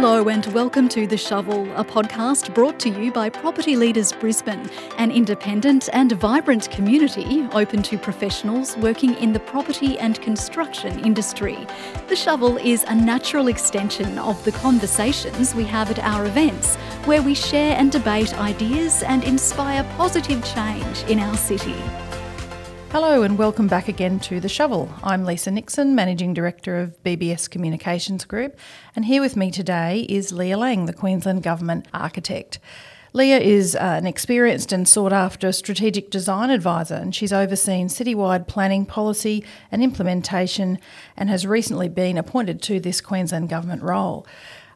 Hello and welcome to The Shovel, a podcast brought to you by Property Leaders Brisbane, an independent and vibrant community open to professionals working in the property and construction industry. The Shovel is a natural extension of the conversations we have at our events, where we share and debate ideas and inspire positive change in our city. Hello and welcome back again to The Shovel. I'm Lisa Nixon, Managing Director of BBS Communications Group, and here with me today is Leah Lang, the Queensland Government Architect. Leah is uh, an experienced and sought after strategic design advisor, and she's overseen citywide planning policy and implementation and has recently been appointed to this Queensland Government role.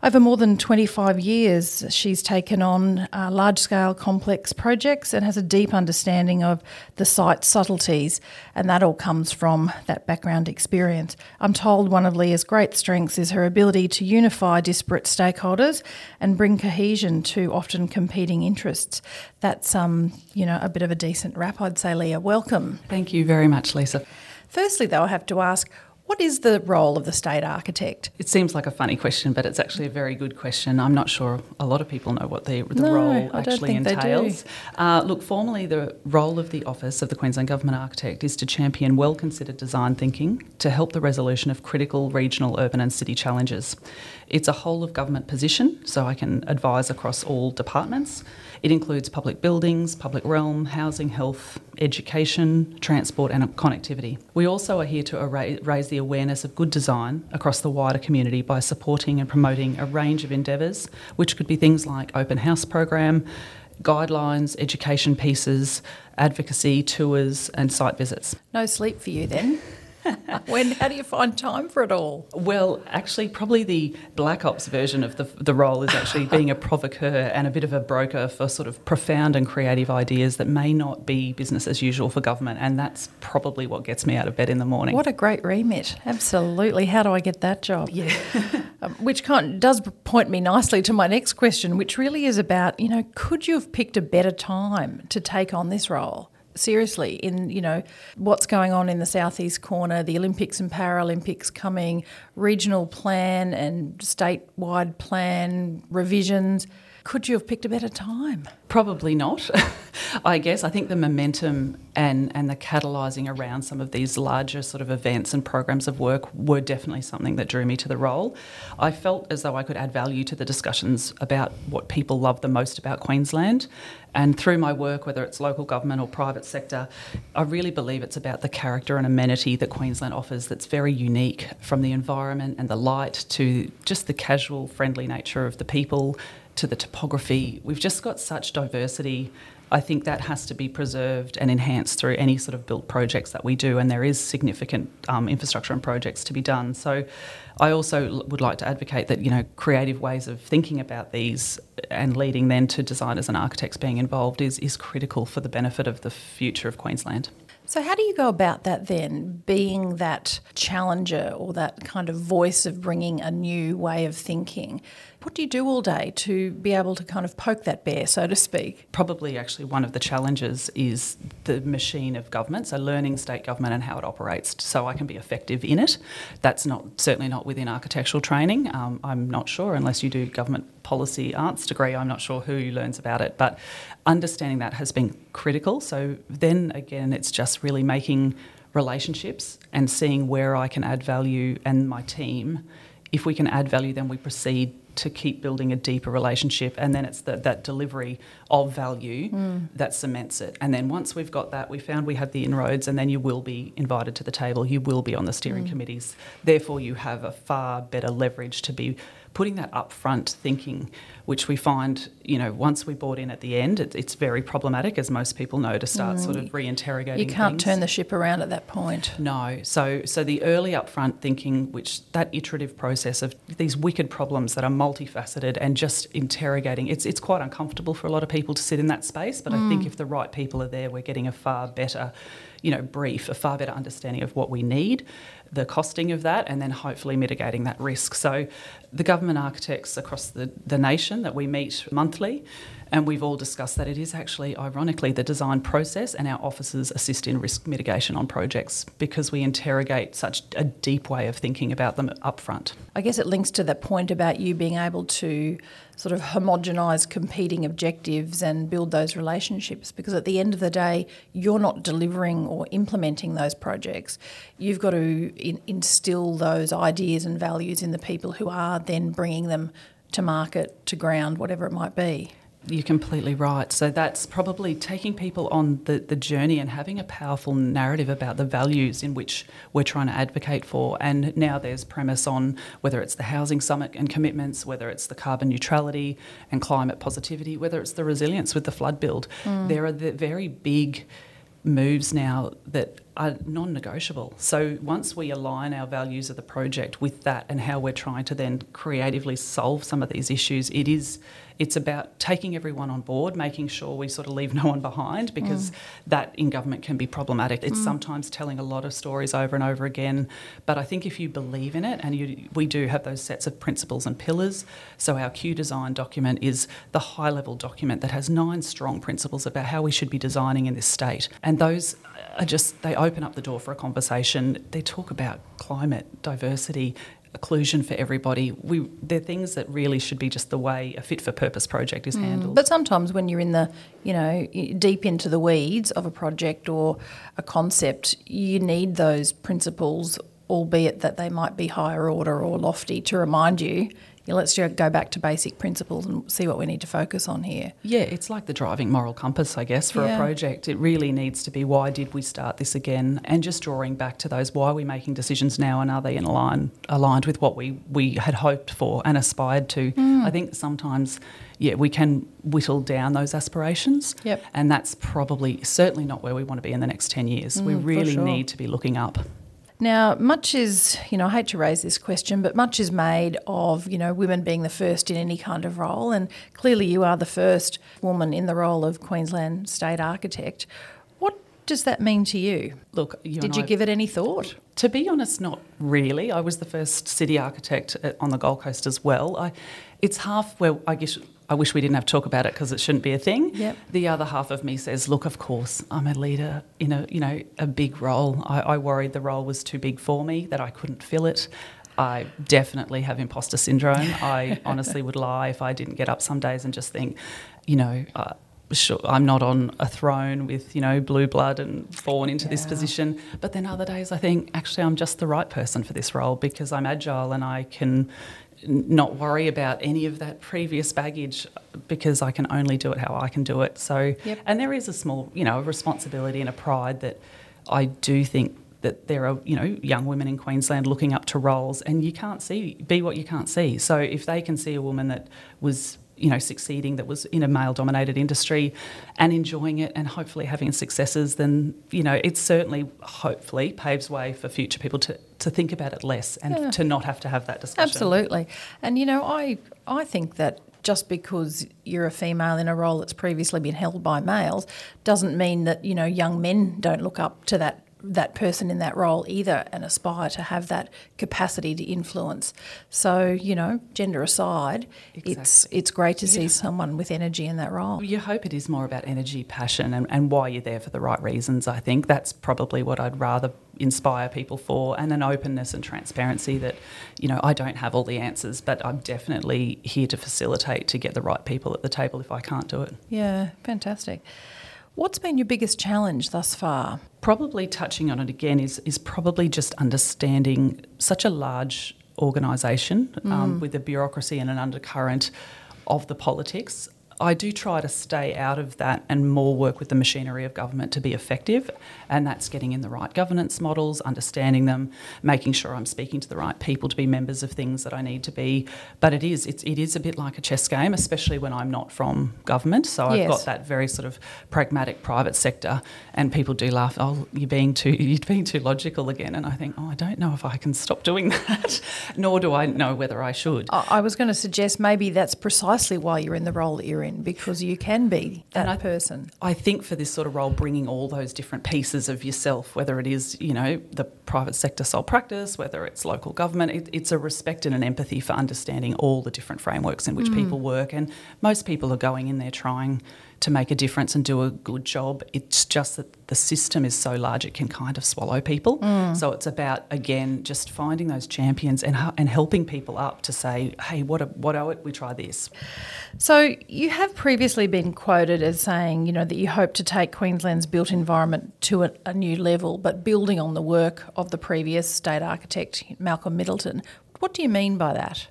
Over more than 25 years, she's taken on uh, large scale complex projects and has a deep understanding of the site subtleties, and that all comes from that background experience. I'm told one of Leah's great strengths is her ability to unify disparate stakeholders and bring cohesion to often competing interests. That's um, you know, a bit of a decent wrap, I'd say, Leah. Welcome. Thank you very much, Lisa. Firstly, though, I have to ask what is the role of the state architect? It seems like a funny question, but it's actually a very good question. I'm not sure a lot of people know what the, the no, role actually entails. Uh, look, formally, the role of the Office of the Queensland Government Architect is to champion well considered design thinking to help the resolution of critical regional, urban, and city challenges. It's a whole of government position, so I can advise across all departments. It includes public buildings, public realm, housing, health, education, transport, and connectivity. We also are here to raise the awareness of good design across the wider community by supporting and promoting a range of endeavours, which could be things like open house program, guidelines, education pieces, advocacy, tours, and site visits. No sleep for you then? when how do you find time for it all? Well, actually, probably the black ops version of the, the role is actually being a provocateur and a bit of a broker for sort of profound and creative ideas that may not be business as usual for government, and that's probably what gets me out of bed in the morning. What a great remit! Absolutely. How do I get that job? Yeah. um, which kind does point me nicely to my next question, which really is about you know could you have picked a better time to take on this role? Seriously in you know what's going on in the southeast corner the olympics and paralympics coming regional plan and statewide plan revisions. Could you have picked a better time probably not I guess I think the momentum and and the catalysing around some of these larger sort of events and programs of work were definitely something that drew me to the role. I felt as though I could add value to the discussions about what people love the most about Queensland. And through my work, whether it's local government or private sector, I really believe it's about the character and amenity that Queensland offers that's very unique from the environment and the light to just the casual, friendly nature of the people to the topography. We've just got such I think that has to be preserved and enhanced through any sort of built projects that we do, and there is significant um, infrastructure and projects to be done. So, I also would like to advocate that you know creative ways of thinking about these and leading then to designers and architects being involved is is critical for the benefit of the future of Queensland. So, how do you go about that then, being that challenger or that kind of voice of bringing a new way of thinking? What do you do all day to be able to kind of poke that bear, so to speak? Probably, actually, one of the challenges is the machine of government, so learning state government and how it operates, so I can be effective in it. That's not certainly not within architectural training. Um, I'm not sure, unless you do government policy arts degree, I'm not sure who learns about it, but understanding that has been critical. So then again, it's just really making relationships and seeing where I can add value and my team. If we can add value, then we proceed to keep building a deeper relationship and then it's the, that delivery of value mm. that cements it and then once we've got that we found we had the inroads and then you will be invited to the table you will be on the steering mm. committees therefore you have a far better leverage to be putting that upfront thinking, which we find, you know, once we bought in at the end, it, it's very problematic, as most people know, to start mm. sort of reinterrogating. You can't things. turn the ship around at that point. No. So, so the early upfront thinking, which that iterative process of these wicked problems that are multifaceted and just interrogating, it's it's quite uncomfortable for a lot of people to sit in that space. But mm. I think mm. if the right people are there, we're getting a far better you know, brief, a far better understanding of what we need the costing of that and then hopefully mitigating that risk. So, the government architects across the, the nation that we meet monthly, and we've all discussed that it is actually, ironically, the design process and our officers assist in risk mitigation on projects because we interrogate such a deep way of thinking about them upfront. I guess it links to that point about you being able to sort of homogenise competing objectives and build those relationships because at the end of the day, you're not delivering or implementing those projects. You've got to in- instill those ideas and values in the people who are then bringing them to market, to ground, whatever it might be. You're completely right. So that's probably taking people on the, the journey and having a powerful narrative about the values in which we're trying to advocate for. And now there's premise on whether it's the housing summit and commitments, whether it's the carbon neutrality and climate positivity, whether it's the resilience with the flood build. Mm. There are the very big moves now that are non negotiable. So once we align our values of the project with that and how we're trying to then creatively solve some of these issues, it is it's about taking everyone on board, making sure we sort of leave no one behind because mm. that in government can be problematic. It's mm. sometimes telling a lot of stories over and over again. But I think if you believe in it, and you, we do have those sets of principles and pillars, so our Q design document is the high level document that has nine strong principles about how we should be designing in this state. And those are just, they open up the door for a conversation. They talk about climate, diversity, occlusion for everybody. We, they're things that really should be just the way a fit for purpose project is mm. handled. But sometimes when you're in the, you know, deep into the weeds of a project or a concept, you need those principles, albeit that they might be higher order or lofty, to remind you yeah, let's go back to basic principles and see what we need to focus on here. Yeah, it's like the driving moral compass, I guess, for yeah. a project. It really needs to be why did we start this again? And just drawing back to those why are we making decisions now and are they in line, aligned with what we, we had hoped for and aspired to? Mm. I think sometimes yeah, we can whittle down those aspirations. Yep. And that's probably certainly not where we want to be in the next 10 years. Mm, we really sure. need to be looking up. Now, much is, you know, I hate to raise this question, but much is made of, you know, women being the first in any kind of role. And clearly you are the first woman in the role of Queensland State Architect. What does that mean to you? Look, you did you I, give it any thought? To be honest, not really. I was the first city architect uh, on the Gold Coast as well. I, it's half where I guess I wish we didn't have to talk about it because it shouldn't be a thing. Yep. The other half of me says, look, of course, I'm a leader in a you know a big role. I, I worried the role was too big for me, that I couldn't fill it. I definitely have imposter syndrome. I honestly would lie if I didn't get up some days and just think, you know, uh, sure, I'm not on a throne with, you know, blue blood and born into yeah. this position. But then other days I think, actually, I'm just the right person for this role because I'm agile and I can, not worry about any of that previous baggage because I can only do it how I can do it. So, yep. and there is a small, you know, a responsibility and a pride that I do think that there are, you know, young women in Queensland looking up to roles and you can't see, be what you can't see. So if they can see a woman that was you know succeeding that was in a male dominated industry and enjoying it and hopefully having successes then you know it certainly hopefully paves way for future people to to think about it less and yeah. to not have to have that discussion absolutely and you know i i think that just because you're a female in a role that's previously been held by males doesn't mean that you know young men don't look up to that that person in that role either and aspire to have that capacity to influence. So, you know, gender aside, exactly. it's it's great to see someone with energy in that role. You hope it is more about energy, passion and, and why you're there for the right reasons, I think. That's probably what I'd rather inspire people for and an openness and transparency that, you know, I don't have all the answers, but I'm definitely here to facilitate to get the right people at the table if I can't do it. Yeah, fantastic. What's been your biggest challenge thus far? Probably touching on it again is, is probably just understanding such a large organisation um, mm. um, with a bureaucracy and an undercurrent of the politics I do try to stay out of that and more work with the machinery of government to be effective. And that's getting in the right governance models, understanding them, making sure I'm speaking to the right people to be members of things that I need to be. But it is it's, it is a bit like a chess game, especially when I'm not from government. So I've got that very sort of pragmatic private sector, and people do laugh. Oh, you're being too you're being too logical again. And I think, oh, I don't know if I can stop doing that, nor do I know whether I should. I was going to suggest maybe that's precisely why you're in the role that you're in because you can be that I, person. I think for this sort of role, bringing all those different pieces of yourself, whether it is, you know, the private sector sole practice, whether it's local government, it, it's a respect and an empathy for understanding all the different frameworks in which mm. people work. And most people are going in there trying to make a difference and do a good job. It's just that the system is so large it can kind of swallow people. Mm. So it's about again just finding those champions and and helping people up to say, hey, what what are we try this. So you have previously been quoted as saying, you know, that you hope to take Queensland's built environment to a, a new level, but building on the work of the previous state architect Malcolm Middleton. What do you mean by that?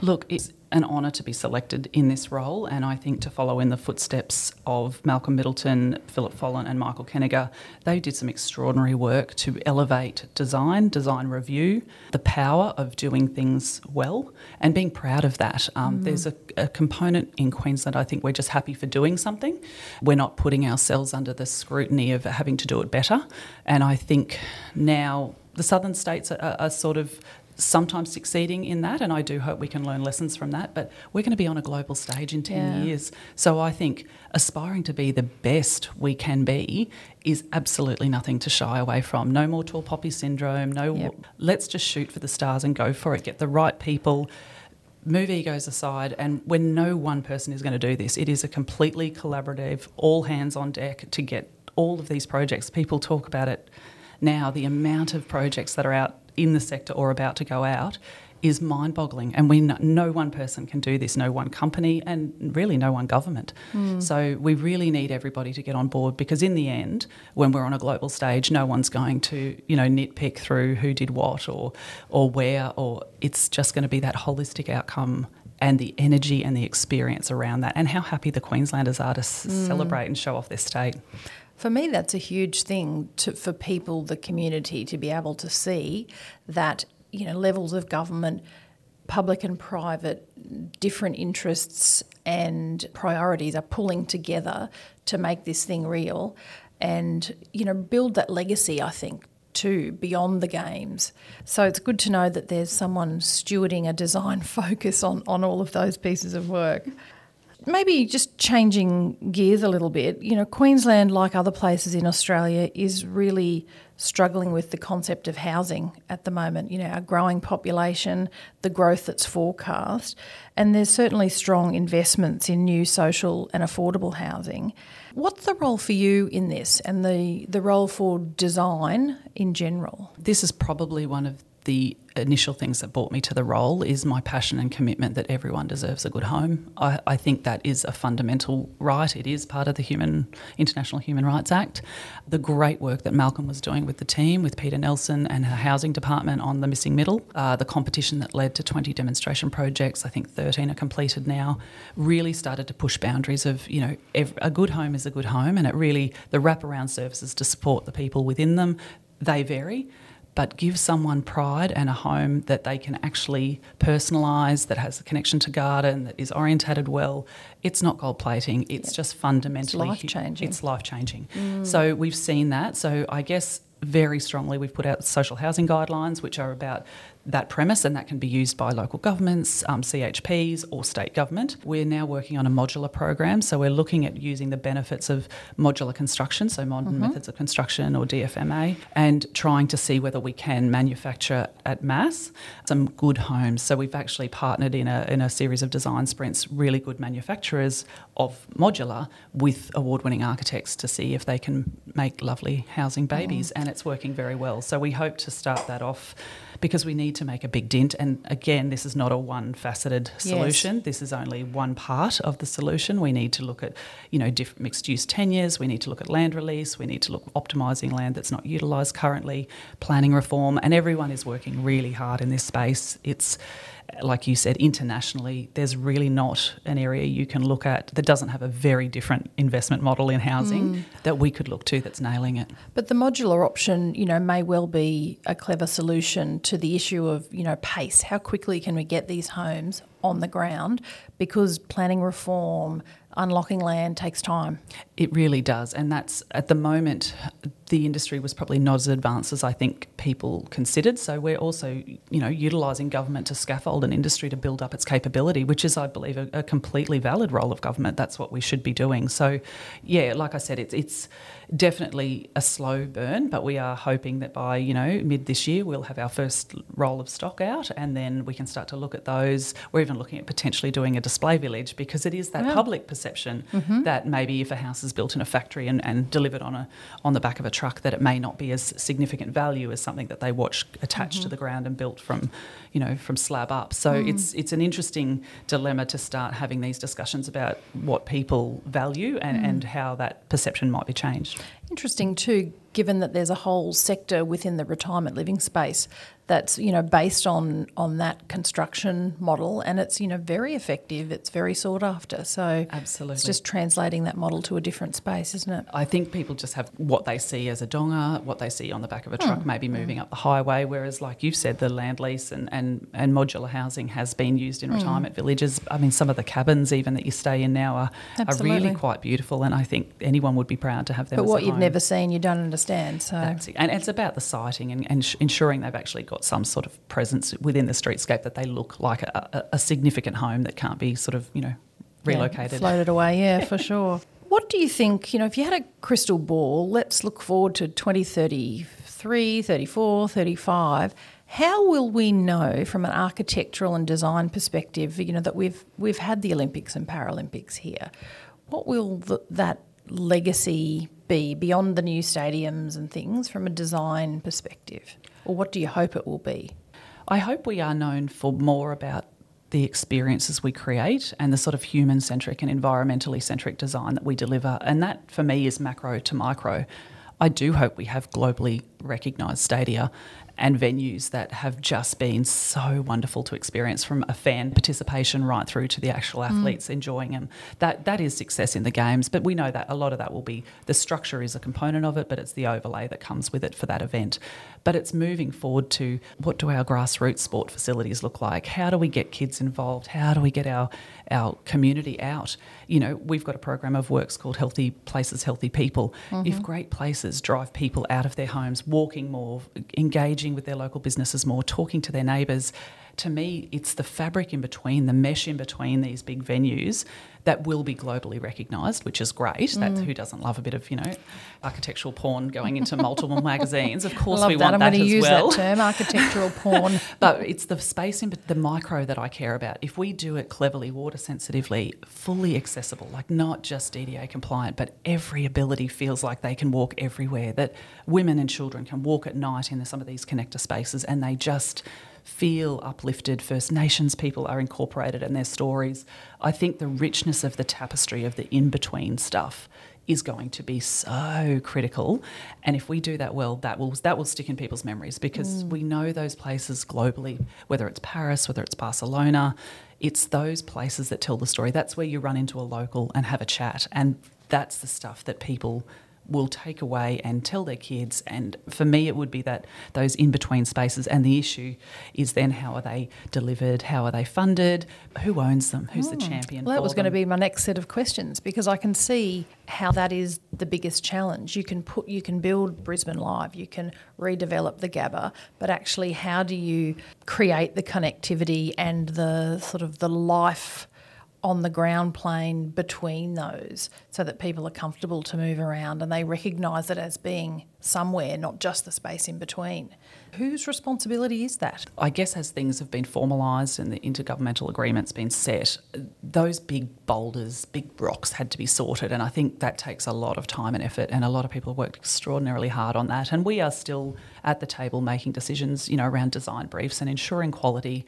Look, it's an honour to be selected in this role, and I think to follow in the footsteps of Malcolm Middleton, Philip Follent, and Michael Keniger. They did some extraordinary work to elevate design, design review, the power of doing things well, and being proud of that. Um, mm. There's a, a component in Queensland, I think we're just happy for doing something. We're not putting ourselves under the scrutiny of having to do it better, and I think now the southern states are, are, sort of sometimes succeeding in that, and I do hope we can learn lessons from that. But we're going to be on a global stage in 10 yeah. years. So I think aspiring to be the best we can be is absolutely nothing to shy away from. No more tall poppy syndrome. No, yep. let's just shoot for the stars and go for it. Get the right people. Move egos aside, and when no one person is going to do this, it is a completely collaborative, all hands on deck to get all of these projects. People talk about it now, the amount of projects that are out in the sector or about to go out is mind boggling. And we know, no one person can do this, no one company, and really no one government. Mm. So we really need everybody to get on board because in the end, when we're on a global stage, no one's going to, you know, nitpick through who did what or or where or it's just going to be that holistic outcome and the energy and the experience around that and how happy the Queenslanders are to mm. celebrate and show off their state. For me, that's a huge thing to, for people, the community, to be able to see that you know levels of government, public and private, different interests and priorities are pulling together to make this thing real, and you know build that legacy. I think too beyond the games. So it's good to know that there's someone stewarding a design focus on on all of those pieces of work maybe just changing gears a little bit, you know, Queensland, like other places in Australia, is really struggling with the concept of housing at the moment. You know, our growing population, the growth that's forecast, and there's certainly strong investments in new social and affordable housing. What's the role for you in this and the, the role for design in general? This is probably one of the initial things that brought me to the role is my passion and commitment that everyone deserves a good home. I, I, think that is a fundamental right. It is part of the Human International Human Rights Act. The great work that Malcolm was doing with the team, with Peter Nelson and her housing department on the missing middle, uh, the competition that led to 20 demonstration projects, I think 13 are completed now, really started to push boundaries of, you know, every, a good home is a good home and it really, the wraparound services to support the people within them, they vary but give someone pride and a home that they can actually personalise, that has a connection to garden, that is orientated well. It's not gold plating, it's just fundamentally life changing. It's life changing. Mm. So we've seen that. So I guess very strongly we've put out social housing guidelines, which are about that premise, and that can be used by local governments, um, CHPs, or state government. We're now working on a modular program, so we're looking at using the benefits of modular construction, so modern mm-hmm. methods of construction or DFMA, and trying to see whether we can manufacture at mass some good homes. So we've actually partnered in a, in a series of design sprints, really good manufacturers of modular with award winning architects to see if they can make lovely housing babies, mm. and it's working very well. So we hope to start that off because we need to make a big dent. And again, this is not a one faceted solution. Yes. This is only one part of the solution. We need to look at, you know, different mixed use tenures. We need to look at land release. We need to look optimising land that's not utilised currently, planning reform, and everyone is working really hard in this space. It's like you said, internationally, there's really not an area you can look at that doesn't have a very different investment model in housing mm. that we could look to that's nailing it. But the modular option, you know, may well be a clever solution to the issue of, you know, pace. How quickly can we get these homes on the ground? Because planning reform, unlocking land takes time. It really does. And that's at the moment the industry was probably not as advanced as I think people considered. So we're also, you know, utilising government to scaffold an industry to build up its capability, which is, I believe, a, a, completely valid role of government. That's what we should be doing. So, yeah, like I said, it's it's definitely a slow burn, but we are hoping that by you know mid this year we'll have our first roll of stock out, and then we can start to look at those. We're even looking at potentially doing a display village because it is that public perception mm-hmm. that maybe if a house is built in a factory and, and delivered on a on the back of a truck, that it may not be as significant value as something that they watch attached mm-hmm. to the ground and built from you know from slab up. So mm. it's it's an interesting dilemma to start having these discussions about what people value and, mm. and how that perception might be changed. Interesting too, given that there's a whole sector within the retirement living space that's you know based on on that construction model and it's you know very effective it's very sought after so absolutely it's just translating that model to a different space isn't it i think people just have what they see as a donga what they see on the back of a truck mm. maybe moving mm. up the highway whereas like you've said the land lease and, and, and modular housing has been used in mm. retirement villages i mean some of the cabins even that you stay in now are, are really quite beautiful and i think anyone would be proud to have them but what you've home. never seen you don't understand so it. and it's about the siting and, and ensuring they've actually got some sort of presence within the streetscape that they look like a, a, a significant home that can't be sort of, you know, relocated. Yeah, floated away, yeah, for sure. What do you think, you know, if you had a crystal ball, let's look forward to 2033, 34, 35, how will we know from an architectural and design perspective, you know, that we've we've had the Olympics and Paralympics here? What will the, that legacy be beyond the new stadiums and things from a design perspective? Or what do you hope it will be? I hope we are known for more about the experiences we create and the sort of human centric and environmentally centric design that we deliver. And that for me is macro to micro. I do hope we have globally recognised stadia and venues that have just been so wonderful to experience from a fan participation right through to the actual mm. athletes mm. enjoying them. That that is success in the games, but we know that a lot of that will be the structure is a component of it, but it's the overlay that comes with it for that event. But it's moving forward to what do our grassroots sport facilities look like? How do we get kids involved? How do we get our our community out? You know, we've got a program of works called Healthy Places, Healthy People. Mm-hmm. If great places drive people out of their homes, walking more, engaging with their local businesses more, talking to their neighbours, to me, it's the fabric in between, the mesh in between these big venues that will be globally recognised, which is great. Mm. That who doesn't love a bit of you know architectural porn going into multiple magazines? Of course, we that. want I'm that as use well. That term, architectural porn. but it's the space in the micro that I care about. If we do it cleverly, water sensitively, fully accessible, like not just DDA compliant, but every ability feels like they can walk everywhere. That women and children can walk at night in some of these connector spaces, and they just feel uplifted. First Nations people are incorporated in their stories. I think the richness of the tapestry of the in between stuff is going to be so critical and if we do that well that will that will stick in people's memories because mm. we know those places globally whether it's Paris whether it's Barcelona it's those places that tell the story that's where you run into a local and have a chat and that's the stuff that people will take away and tell their kids. And for me, it would be that those in between spaces. And the issue is then how are they delivered? How are they funded? Who owns them? Who's the hmm. champion? Well, that was them? going to be my next set of questions because I can see how that is the biggest challenge. You can put, you can build Brisbane Live, you can redevelop the Gabba, but actually, how do you create the connectivity and the sort of the life? On the ground plane between those so that people are comfortable to move around and they recognise it as being somewhere, not just the space in between. Whose responsibility is that? I guess as things have been formalised and the intergovernmental agreement's been set, those big boulders, big rocks had to be sorted. And I think that takes a lot of time and effort. And a lot of people worked extraordinarily hard on that. And we are still at the table making decisions, you know, around design briefs and ensuring quality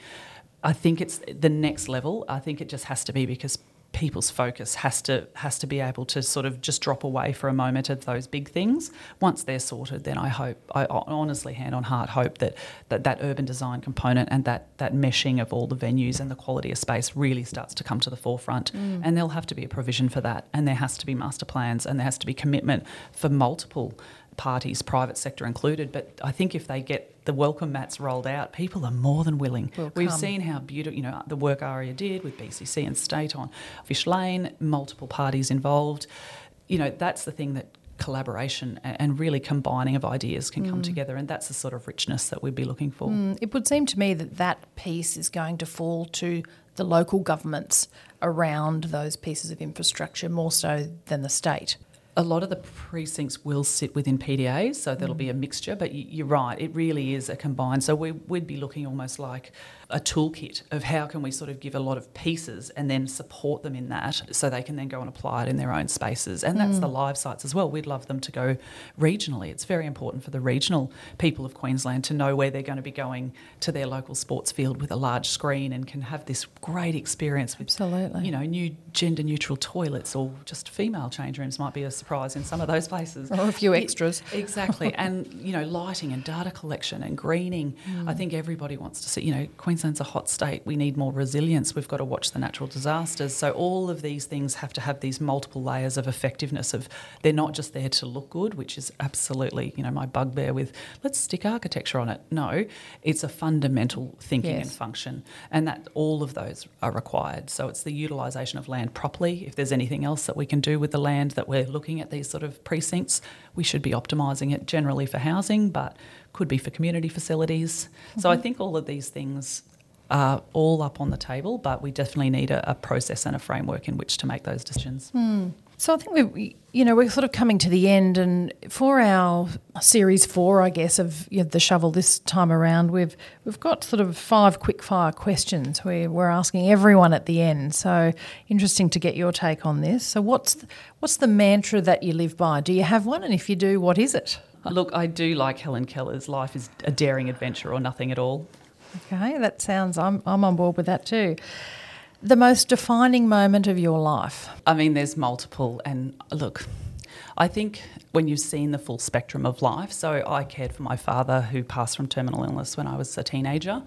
I think it's the next level. I think it just has to be because people's focus has to has to be able to sort of just drop away for a moment of those big things. Once they're sorted, then I hope, I honestly, hand on heart, hope that that, that urban design component and that that meshing of all the venues and the quality of space really starts to come to the forefront. Mm. And there'll have to be a provision for that, and there has to be master plans, and there has to be commitment for multiple parties, private sector included. But I think if they get the welcome mats rolled out, people are more than willing. Will We've come. seen how beautiful, you know, the work ARIA did with BCC and State on Fish Lane, multiple parties involved. You know, that's the thing that collaboration and really combining of ideas can come together. And that's the sort of richness that we'd be looking for. Mm, It would seem to me that that piece is going to fall to the local governments around those pieces of infrastructure more so than the state. A lot of the precincts will sit within PDAs, so there'll be a mm. mixture, but you're right, it really is a combined. So we, we'd be looking almost like a toolkit of how can we sort of give a lot of pieces and then support them in that so they can then go and apply it in their own spaces. And that's the mm. live sites as well. We'd love them to go regionally. It's very important for the regional people of Queensland to know where they're going to be going to their local sports field with a large screen and can have this great experience with, Absolutely. you know, new gender neutral toilets or just female change rooms might be a surprise in some of those places. Or a few It- extras. exactly. and, you know, lighting and data collection and greening. I mm. think everybody wants to see, you know, Queensland's a hot state. We need more resilience. We've got to watch the natural disasters. So all of these things have to have these multiple layers of effectiveness of they're not just there to look good, which is absolutely, you know, my bugbear with let's stick architecture on it. No, it's a fundamental thinking and function. And that all of those are required. So it's the utilisation of land properly. If there's anything else that we can do with the land that we're looking at these sort of precincts, we should be optimising it generally for housing, but could be for community facilities. So I mm-hmm. think all of these things are all up on the table, but we definitely need a, a process and a framework in which to make those decisions. Hmm. So I think we, you know, we're sort of coming to the end, and for our series four, I guess, of you know, the shovel this time around, we've we've got sort of five quick fire questions where we're asking everyone at the end. So interesting to get your take on this. So what's the, what's the mantra that you live by? Do you have one, and if you do, what is it? Look, I do like Helen Keller's life is a daring adventure or nothing at all. Okay, that sounds. I'm I'm on board with that too. The most defining moment of your life. I mean, there's multiple, and look, I think when you've seen the full spectrum of life, so I cared for my father who passed from terminal illness when I was a teenager,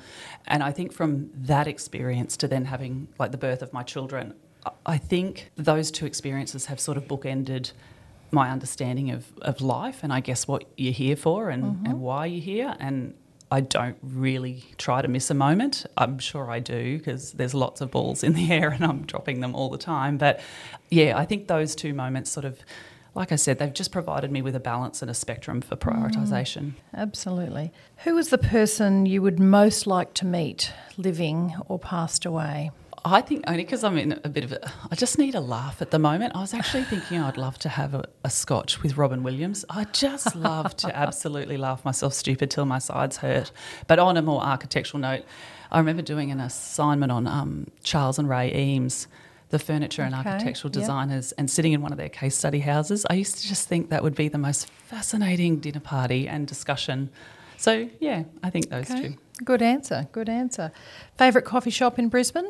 and I think from that experience to then having like the birth of my children, I- I think those two experiences have sort of bookended my understanding of, of life and I guess what you're here for and, mm-hmm. and why you're here. And I don't really try to miss a moment. I'm sure I do because there's lots of balls in the air and I'm dropping them all the time. But yeah, I think those two moments sort of, like I said, they've just provided me with a balance and a spectrum for prioritisation. Mm, absolutely. Who is the person you would most like to meet, living or passed away? I think only because I'm in a bit of a. I just need a laugh at the moment. I was actually thinking I'd love to have a, a scotch with Robin Williams. I just love to absolutely laugh myself stupid till my sides hurt. But on a more architectural note, I remember doing an assignment on um, Charles and Ray Eames, the furniture and Okay, architectural yep. designers, and sitting in one of their case study houses. I used to just think that would be the most fascinating dinner party and discussion. So yeah, I think those two. Good answer. Good answer. Favourite coffee shop in Brisbane?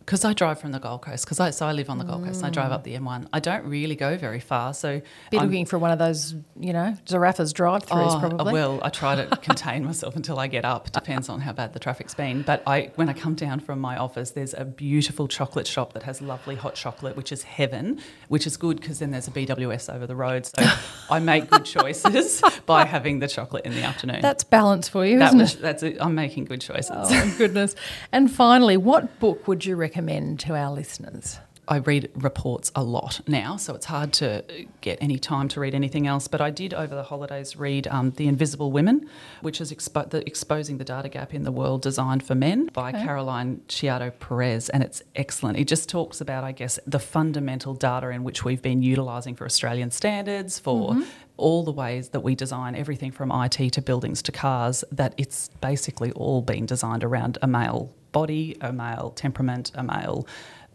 Because I drive from the Gold Coast, because I so I live on the Gold Coast. And I drive up the M1. I don't really go very far, so Be I'm- looking for one of those, you know, Zarraffa's drive-throughs, Oh, probably. Well, I try to contain myself until I get up. Depends on how bad the traffic's been. But I, when I come down from my office, there's a beautiful chocolate shop that has lovely hot chocolate, which is heaven. Which is good because then there's a BWS over the road, so I make good choices by having the chocolate in the afternoon. That's balance for you, that isn't was, it? that's it. I'm making good choices. Oh, goodness. And finally, what book would you recommend to our listeners? I read reports a lot now, so it's hard to get any time to read anything else. But I did over the holidays read um, The Invisible Women, which is expo- the, Exposing the Data Gap in the World Designed for Men by Caroline Criado Perez, and it's excellent. It just talks about, I guess, the fundamental data in which we've been utilising for Australian standards, for all the ways that we design everything from IT to buildings to cars, that it's basically all been designed around a male body, a male temperament, a male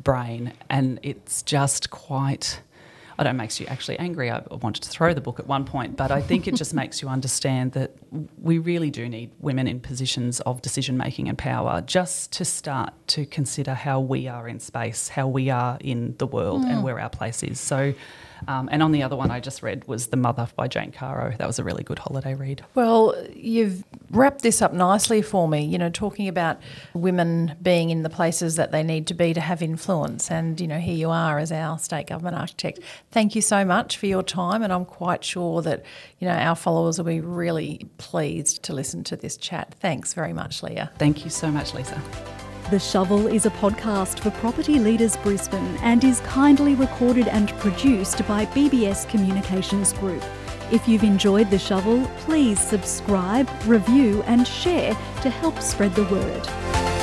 brain, and it's just quite. I don't know, makes you actually angry. I wanted to throw the book at one point, but I think it just makes you understand that we really do need women in positions of decision making and power just to start to consider how we are in space, how we are in the world, and where our place is. So, um, and on the other one I just read was The Mother by Jane Caro. That was a really good holiday read. Well, you've wrapped this up nicely for me, you know, talking about women being in the places that they need to be to have influence. And, you know, here you are as our state government architect. Thank you so much for your time. And I'm quite sure that, you know, our followers will be really pleased to listen to this chat. Thanks very much, Leah. Thank you so much, Lisa. The Shovel is a podcast for Property Leaders Brisbane and is kindly recorded and produced by BBS Communications Group. If you've enjoyed The Shovel, please subscribe, review, and share to help spread the word.